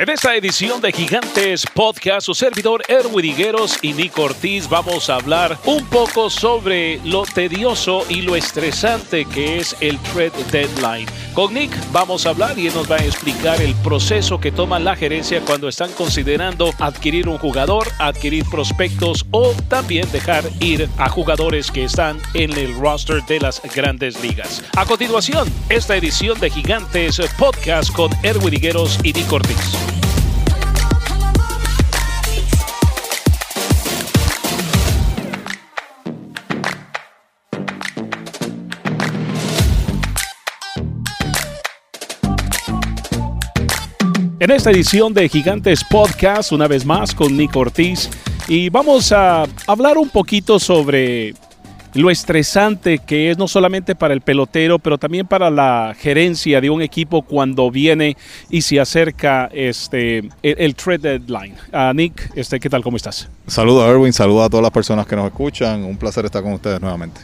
En esta edición de Gigantes Podcast, su servidor Erwin Higueros y Nick Ortiz vamos a hablar un poco sobre lo tedioso y lo estresante que es el trade deadline. Con Nick vamos a hablar y él nos va a explicar el proceso que toma la gerencia cuando están considerando adquirir un jugador, adquirir prospectos o también dejar ir a jugadores que están en el roster de las grandes ligas. A continuación, esta edición de Gigantes Podcast con Erwin Higueros y Nick Ortiz. En esta edición de Gigantes Podcast, una vez más con Nick Ortiz, y vamos a hablar un poquito sobre lo estresante que es no solamente para el pelotero, pero también para la gerencia de un equipo cuando viene y se acerca este, el, trade deadline. Uh, Nick, este, ¿qué tal? ¿Cómo estás? Saludos, Erwin. Saludos a todas las personas que nos escuchan. Un placer estar con ustedes nuevamente.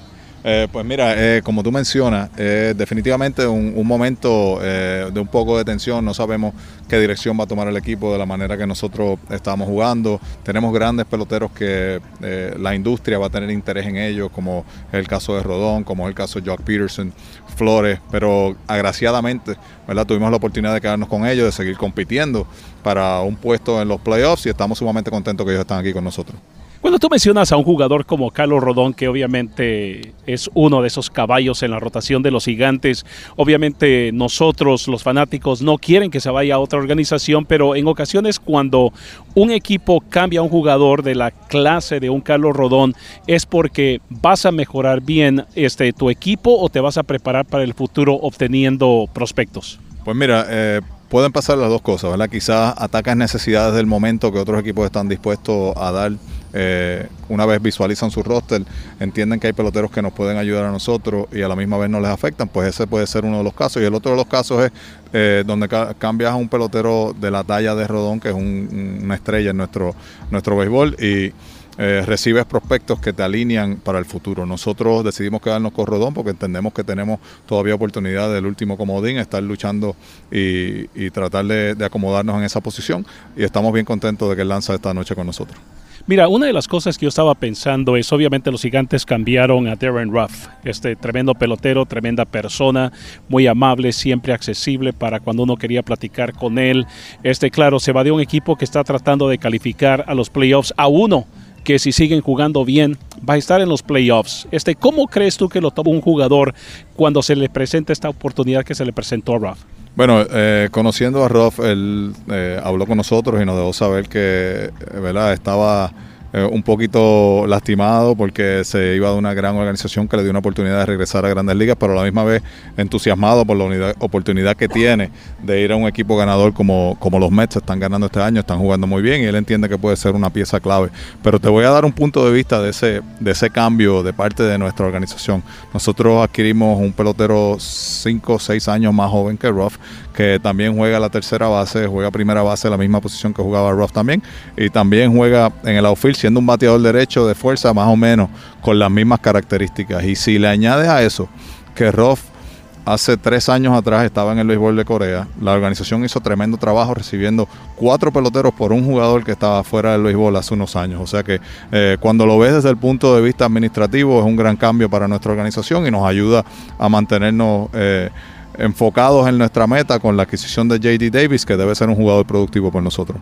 Eh, pues mira, eh, como tú mencionas, eh, definitivamente un, momento eh, de un poco de tensión. No sabemos qué dirección va a tomar el equipo de la manera que nosotros estamos jugando. Tenemos grandes peloteros que eh, la industria va a tener interés en ellos, como es el caso de Rodón, como es el caso de Jock Peterson, Flores, pero agraciadamente ¿verdad? tuvimos la oportunidad de quedarnos con ellos, de seguir compitiendo para un puesto en los playoffs y estamos sumamente contentos que ellos están aquí con nosotros. Cuando tú mencionas a un jugador como Carlos Rodón, que obviamente es uno de esos caballos en la rotación de los gigantes, obviamente nosotros, los fanáticos, no quieren que se vaya a otra organización, pero en ocasiones cuando un equipo cambia a un jugador de la clase de un Carlos Rodón, es porque vas a mejorar bien este, tu equipo o te vas a preparar para el futuro obteniendo prospectos. Pues mira, eh, pueden pasar las dos cosas, ¿verdad? Quizás atacas necesidades del momento que otros equipos están dispuestos a dar eh, una vez visualizan su roster, entienden que hay peloteros que nos pueden ayudar a nosotros y a la misma vez no les afectan, pues ese puede ser uno de los casos. Y el otro de los casos es eh, donde ca cambias a un pelotero de la talla de Rodón, que es un, una estrella en nuestro, nuestro béisbol, y eh, recibes prospectos que te alinean para el futuro. Nosotros decidimos quedarnos con Rodón porque entendemos que tenemos todavía oportunidad del último comodín, estar luchando y, y tratar de, de acomodarnos en esa posición. Y estamos bien contentos de que él lanza esta noche con nosotros. Mira, una de las cosas que yo estaba pensando es, obviamente los gigantes cambiaron a Darren Ruff, este tremendo pelotero, tremenda persona, muy amable, siempre accesible para cuando uno quería platicar con él. Este, claro, se va de un equipo que está tratando de calificar a los playoffs a uno que si siguen jugando bien va a estar en los playoffs. Este, ¿Cómo crees tú que lo toma un jugador cuando se le presenta esta oportunidad que se le presentó a Ruff? Bueno, eh, conociendo a Roth, él eh, habló con nosotros y nos dejó saber que ¿verdad? estaba eh, un poquito lastimado porque se iba de una gran organización que le dio una oportunidad de regresar a grandes ligas, pero a la misma vez entusiasmado por la unidad, oportunidad que tiene de ir a un equipo ganador como, como los Mets están ganando este año, están jugando muy bien y él entiende que puede ser una pieza clave. Pero te voy a dar un punto de vista de ese, de ese cambio de parte de nuestra organización. Nosotros adquirimos un pelotero 5 o 6 años más joven que Ruff, que también juega la tercera base, juega primera base, la misma posición que jugaba Ruff también, y también juega en el outfield siendo un bateador derecho de fuerza más o menos con las mismas características. Y si le añades a eso que Ruff hace tres años atrás estaba en el béisbol de Corea, la organización hizo tremendo trabajo recibiendo cuatro peloteros por un jugador que estaba fuera del béisbol hace unos años. O sea que eh, cuando lo ves desde el punto de vista administrativo es un gran cambio para nuestra organización y nos ayuda a mantenernos... Eh, enfocados en nuestra meta con la adquisición de JD Davis, que debe ser un jugador productivo por nosotros.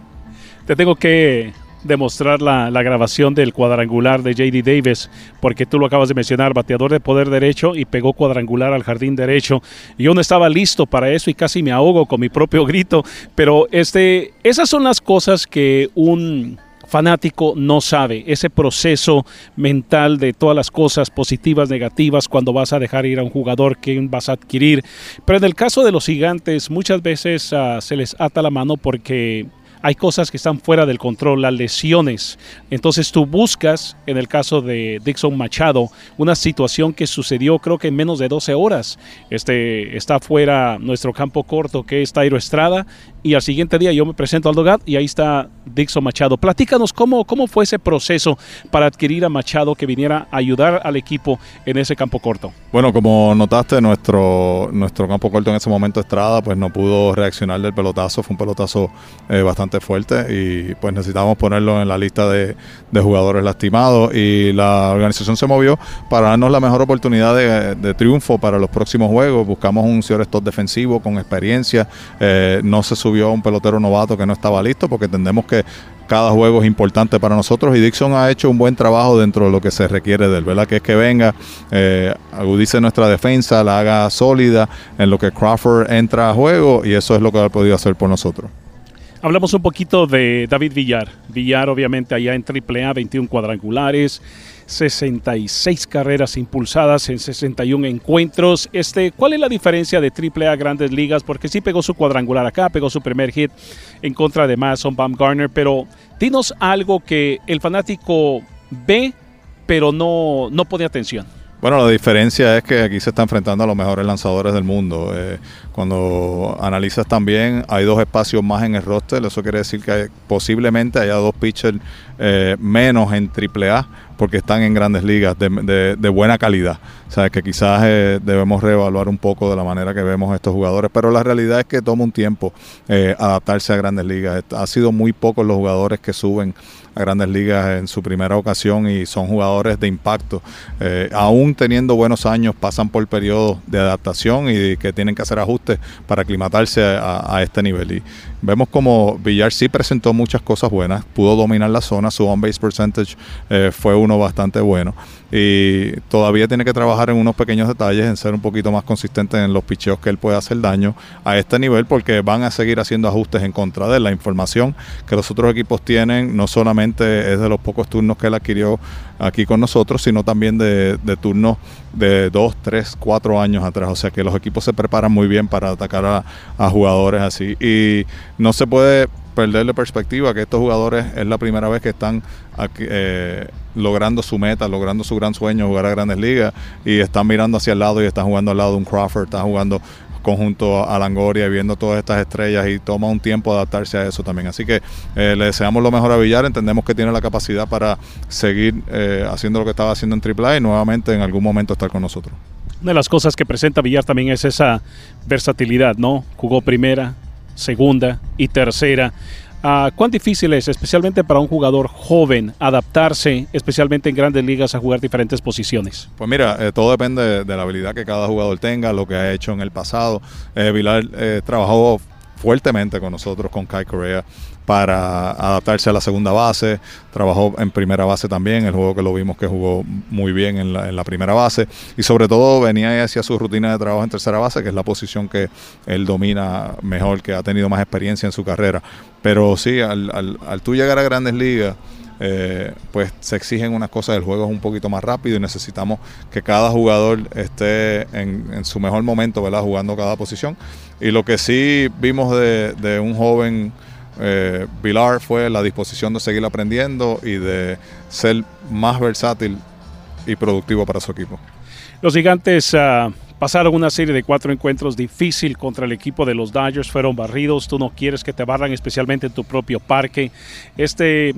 Te tengo que demostrar la, la, grabación del cuadrangular de JD Davis, porque tú lo acabas de mencionar, bateador de poder derecho y pegó cuadrangular al jardín derecho. Yo no estaba listo para eso y casi me ahogo con mi propio grito, pero este, esas son las cosas que un fanático no sabe, ese proceso mental de todas las cosas positivas, negativas, cuando vas a dejar ir a un jugador que vas a adquirir. Pero en el caso de los gigantes, muchas veces uh, se les ata la mano porque hay cosas que están fuera del control, las lesiones. Entonces tú buscas, en el caso de Dixon Machado, una situación que sucedió creo que en menos de 12 horas. Este, está fuera nuestro campo corto que es Tairo Estrada y al siguiente día yo me presento al Dogat y ahí está Dixon Machado. Platícanos cómo, cómo fue ese proceso para adquirir a Machado que viniera a ayudar al equipo en ese campo corto. Bueno, como notaste, nuestro, nuestro campo corto en ese momento Estrada pues no pudo reaccionar del pelotazo, fue un pelotazo eh, bastante fuerte y pues necesitamos ponerlo en la lista de, jugadores lastimados y la organización se movió para darnos la mejor oportunidad de, triunfo para los próximos juegos. Buscamos un señor stop defensivo con experiencia, eh, no se subió un pelotero novato que no estaba listo porque entendemos que cada juego es importante para nosotros y Dixon ha hecho un buen trabajo dentro de lo que se requiere de él, ¿verdad? Que es que venga, eh, agudice nuestra defensa, la haga sólida en lo que Crawford entra a juego y eso es lo que ha podido hacer por nosotros. Hablamos un poquito de David Villar. Villar obviamente allá en AAA, 21 cuadrangulares, 66 carreras impulsadas en 61 encuentros. Este, ¿Cuál es la diferencia de AAA Grandes Ligas? Porque sí pegó su cuadrangular acá, pegó su primer hit en contra de Madison Baumgartner, pero dinos algo que el fanático ve, pero no, no pone atención. Bueno, la diferencia es que aquí se está enfrentando a los mejores lanzadores del mundo. Eh, cuando analizas también, hay dos espacios más en el roster. Eso quiere decir que posiblemente haya dos pitchers eh, menos en AAA porque están en grandes ligas de, buena calidad. O sea, que quizás eh, debemos reevaluar un poco de la manera que vemos a estos jugadores, pero la realidad es que toma un tiempo adaptarse a grandes ligas. Ha sido muy pocos los jugadores que suben a grandes ligas en su primera ocasión y son jugadores de impacto. Eh, aún teniendo buenos años, pasan por periodos de adaptación y que tienen que hacer ajustes para aclimatarse a, este nivel. Y vemos como Villar sí presentó muchas cosas buenas, pudo dominar la zona, su on-base percentage eh, fue uno bastante bueno y todavía tiene que trabajar en unos pequeños detalles, en ser un poquito más consistente en los picheos que él puede hacer daño a este nivel porque van a seguir haciendo ajustes en contra de él. La información que los otros equipos tienen no solamente es de los pocos turnos que él adquirió aquí con nosotros, sino también de, turnos de dos, tres, cuatro años atrás. O sea que los equipos se preparan muy bien para atacar a, jugadores así. Y no se puede perderle perspectiva que estos jugadores es la primera vez que están eh, logrando su meta, logrando su gran sueño, jugar a grandes ligas y están mirando hacia el lado y están jugando al lado de un Crawford, están jugando conjunto a Langoria y viendo todas estas estrellas y toma un tiempo adaptarse a eso también. Así que eh, le deseamos lo mejor a Villar, entendemos que tiene la capacidad para seguir eh, haciendo lo que estaba haciendo en AAA y nuevamente en algún momento estar con nosotros. Una de las cosas que presenta Villar también es esa versatilidad, ¿no? Jugó primera, segunda y tercera. Uh, ¿Cuán difícil es, especialmente para un jugador joven, adaptarse, especialmente en grandes ligas, a jugar diferentes posiciones? Pues mira, eh, todo depende de, la habilidad que cada jugador tenga, lo que ha hecho en el pasado. Eh, Vilar eh, trabajó fuertemente con nosotros, con Kai Correa, para adaptarse a la segunda base. Trabajó en primera base también, el juego que lo vimos que jugó muy bien en la, primera base. Y sobre todo venía hacia su rutina de trabajo en tercera base, que es la posición que él domina mejor, que ha tenido más experiencia en su carrera. Pero sí, al, al, tú llegar a grandes ligas, eh, pues se exigen unas cosas del juego es un poquito más rápido y necesitamos que cada jugador esté en, su mejor momento, ¿verdad? Jugando cada posición. Y lo que sí vimos de, de un joven eh, Vilar fue la disposición de seguir aprendiendo y de ser más versátil y productivo para su equipo. Los gigantes ah, pasaron una serie de cuatro encuentros difícil contra el equipo de los Dodgers, fueron barridos, tú no quieres que te barran especialmente en tu propio parque. Este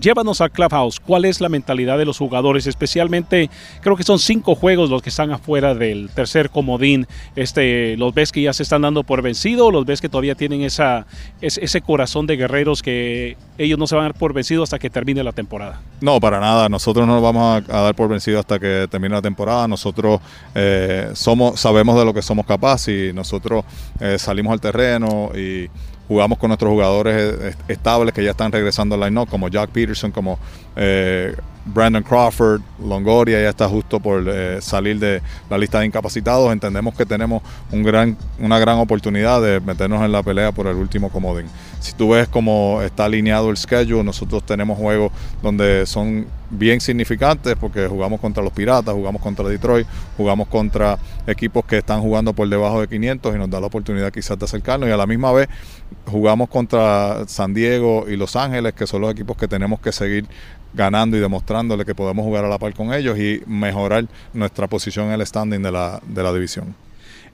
llévanos al Clubhouse. ¿Cuál es la mentalidad de los jugadores? Especialmente, creo que son cinco juegos los que están afuera del tercer comodín. Este, ¿Los ves que ya se están dando por vencido? ¿Los ves que todavía tienen esa, ese corazón de guerreros que ellos no se van a dar por vencido hasta que termine la temporada? No, para nada. Nosotros no nos vamos a, dar por vencido hasta que termine la temporada. Nosotros eh, somos, sabemos de lo que somos capaces y nosotros eh, salimos al terreno y jugamos con nuestros jugadores eh, estables que ya están regresando al line-up, como Jack Peterson, como eh, Brandon Crawford, Longoria ya está justo por eh, salir de la lista de incapacitados. Entendemos que tenemos un gran, una gran oportunidad de meternos en la pelea por el último comodín. Si tú ves cómo está alineado el schedule, nosotros tenemos juegos donde son bien significantes porque jugamos contra los Piratas, jugamos contra Detroit, jugamos contra equipos que están jugando por debajo de 500 y nos da la oportunidad quizás de acercarnos y a la misma vez jugamos contra San Diego y Los Ángeles, que son los equipos que tenemos que seguir ganando y demostrándole que podemos jugar a la par con ellos y mejorar nuestra posición en el standing de la, de la división.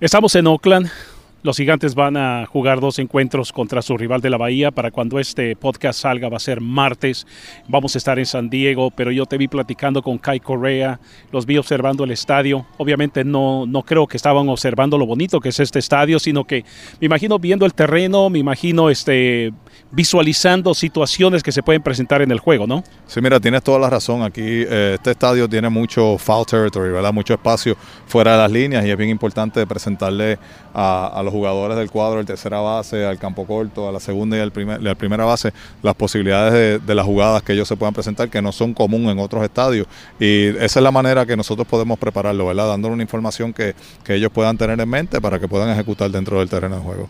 Estamos en Oakland, los gigantes van a jugar dos encuentros contra su rival de la Bahía. Para cuando este podcast salga va a ser martes. Vamos a estar en San Diego, pero yo te vi platicando con Kai Correa, los vi observando el estadio. Obviamente no, no creo que estaban observando lo bonito que es este estadio, sino que me imagino viendo el terreno, me imagino este, visualizando situaciones que se pueden presentar en el juego, ¿no? Sí, mira, tienes toda la razón. Aquí eh, este estadio tiene mucho foul territory, ¿verdad? Mucho espacio fuera de las líneas y es bien importante presentarle a, a los jugadores del cuadro, el tercera base, al campo corto, a la segunda y al primer, la primera base, las posibilidades de, las jugadas que ellos se puedan presentar, que no son comunes en otros estadios. Y esa es la manera que nosotros podemos prepararlo, ¿verdad? Dándole una información que, que ellos puedan tener en mente para que puedan ejecutar dentro del terreno de juego.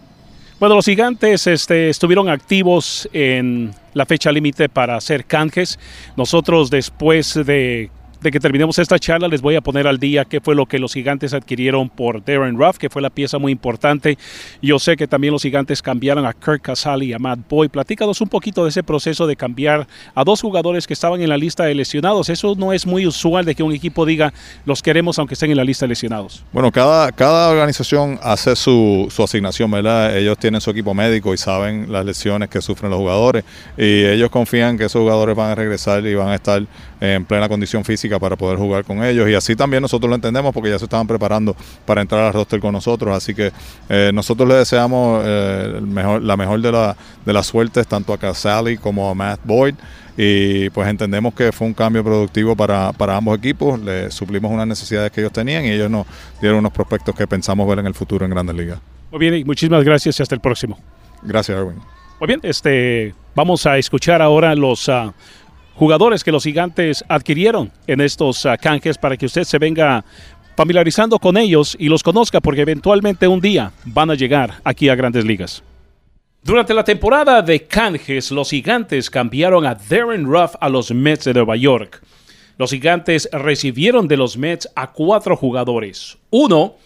Bueno, los gigantes este, estuvieron activos en la fecha límite para hacer canjes. Nosotros después de que terminemos esta charla, les voy a poner al día qué fue lo que los gigantes adquirieron por Darren Ruff, que fue la pieza muy importante. Yo sé que también los gigantes cambiaron a Kirk Casale y a Matt Boyd. Platícanos un poquito de ese proceso de cambiar a dos jugadores que estaban en la lista de lesionados. Eso no es muy usual de que un equipo diga los queremos aunque estén en la lista de lesionados. Bueno, cada, cada organización hace su, su asignación, ¿verdad? Ellos tienen su equipo médico y saben las lesiones que sufren los jugadores y ellos confían que esos jugadores van a regresar y van a estar en plena condición física para poder jugar con ellos. Y así también nosotros lo entendemos porque ya se estaban preparando para entrar al roster con nosotros. Así que eh, nosotros le deseamos eh, mejor, la mejor de, la, de las suertes tanto a Casali como a Matt Boyd. Y pues entendemos que fue un cambio productivo para, para ambos equipos. Le suplimos unas necesidades que ellos tenían y ellos nos dieron unos prospectos que pensamos ver en el futuro en Grandes Ligas. Muy bien, y muchísimas gracias y hasta el próximo. Gracias, Erwin. Muy bien, este, vamos a escuchar ahora los uh, jugadores que los gigantes adquirieron en estos uh, canjes para que usted se venga familiarizando con ellos y los conozca porque eventualmente un día van a llegar aquí a grandes ligas. Durante la temporada de canjes, los gigantes cambiaron a Darren Ruff a los Mets de Nueva York. Los gigantes recibieron de los Mets a cuatro jugadores. Uno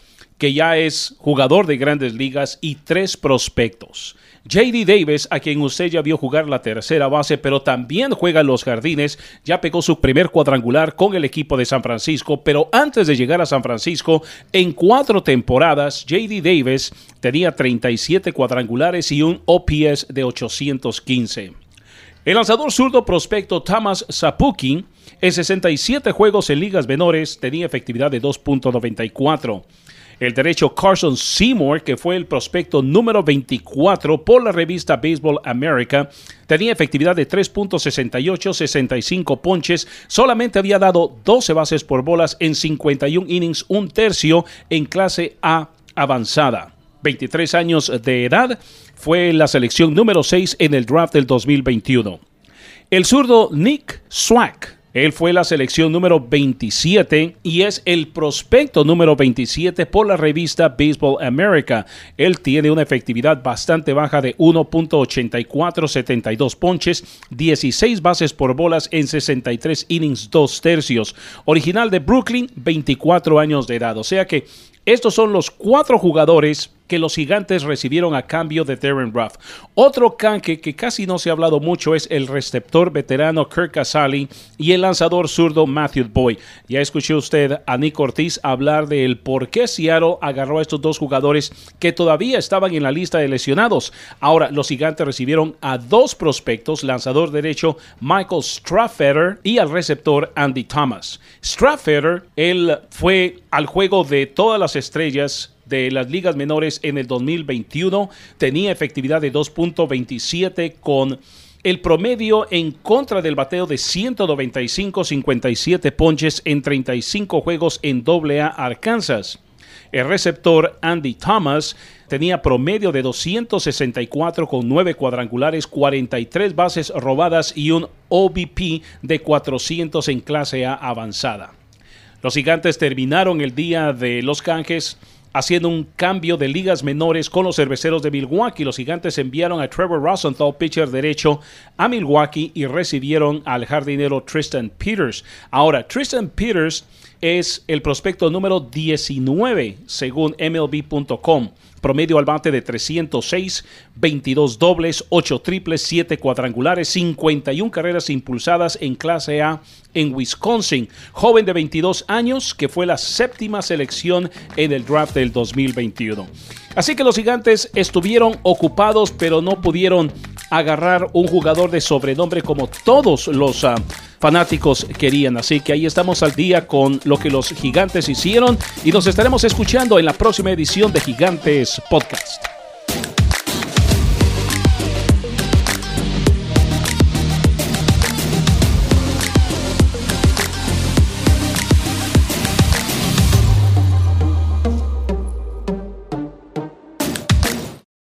que ya es jugador de grandes ligas y tres prospectos. JD Davis, a quien usted ya vio jugar la tercera base, pero también juega en los jardines, ya pegó su primer cuadrangular con el equipo de San Francisco, pero antes de llegar a San Francisco, en cuatro temporadas, JD Davis tenía 37 cuadrangulares y un OPS de 815. El lanzador zurdo prospecto Thomas Sapukin en 67 juegos en ligas menores tenía efectividad de 2.94. El derecho Carson Seymour, que fue el prospecto número 24 por la revista Baseball America, tenía efectividad de 3.68, 65 ponches, solamente había dado 12 bases por bolas en 51 innings, un tercio en clase A avanzada. 23 años de edad, fue la selección número 6 en el draft del 2021. El zurdo Nick Swack él fue la selección número 27 y es el prospecto número 27 por la revista Baseball America. Él tiene una efectividad bastante baja de 1.84, 72 ponches, 16 bases por bolas en 63 innings, 2 tercios. Original de Brooklyn, 24 años de edad. O sea que estos son los cuatro jugadores que los gigantes recibieron a cambio de Darren Ruff. Otro canque que casi no se ha hablado mucho es el receptor veterano Kirk Casale y el lanzador zurdo Matthew Boyd. Ya escuchó usted a Nick Ortiz hablar del por qué Seattle agarró a estos dos jugadores que todavía estaban en la lista de lesionados. Ahora, los gigantes recibieron a dos prospectos, lanzador derecho Michael Straffeder y al receptor Andy Thomas. Straffeder, él fue al juego de todas las estrellas de las ligas menores en el 2021. Tenía efectividad de 2.27 con el promedio en contra del bateo de 195-57 ponches en 35 juegos en AA Arkansas. El receptor Andy Thomas tenía promedio de 264 con 9 cuadrangulares, 43 bases robadas y un OBP de 400 en clase A avanzada. Los gigantes terminaron el día de los canjes haciendo un cambio de ligas menores con los cerveceros de Milwaukee. Los gigantes enviaron a Trevor Rosenthal, pitcher derecho, a Milwaukee y recibieron al jardinero Tristan Peters. Ahora, Tristan Peters es el prospecto número 19 según MLB.com. Promedio al bate de 306, 22 dobles, 8 triples, 7 cuadrangulares, 51 carreras impulsadas en clase A en Wisconsin. Joven de 22 años que fue la séptima selección en el draft del 2021. Así que los gigantes estuvieron ocupados pero no pudieron agarrar un jugador de sobrenombre como todos los ah, fanáticos querían. Así que ahí estamos al día con lo que los gigantes hicieron y nos estaremos escuchando en la próxima edición de Gigantes Podcast.